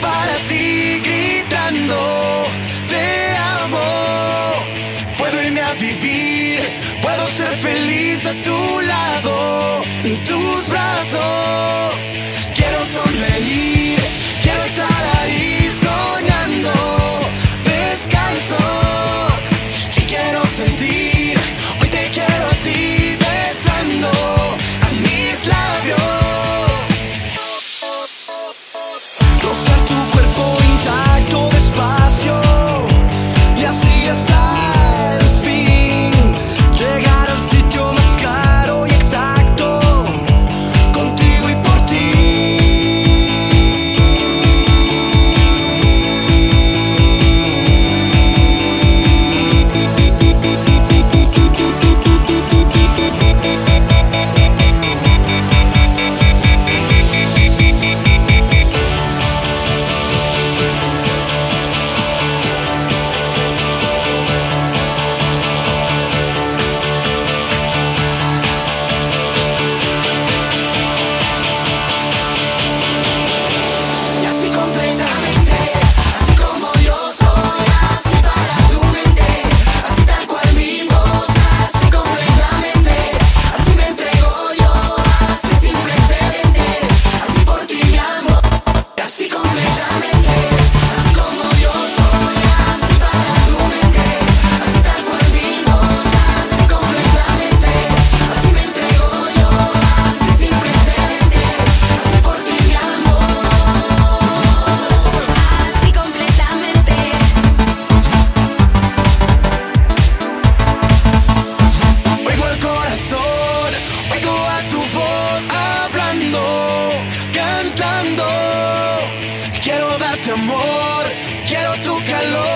para ti gritando, te amo. Puedo irme a vivir, puedo ser feliz a tu lado, brazos. calor.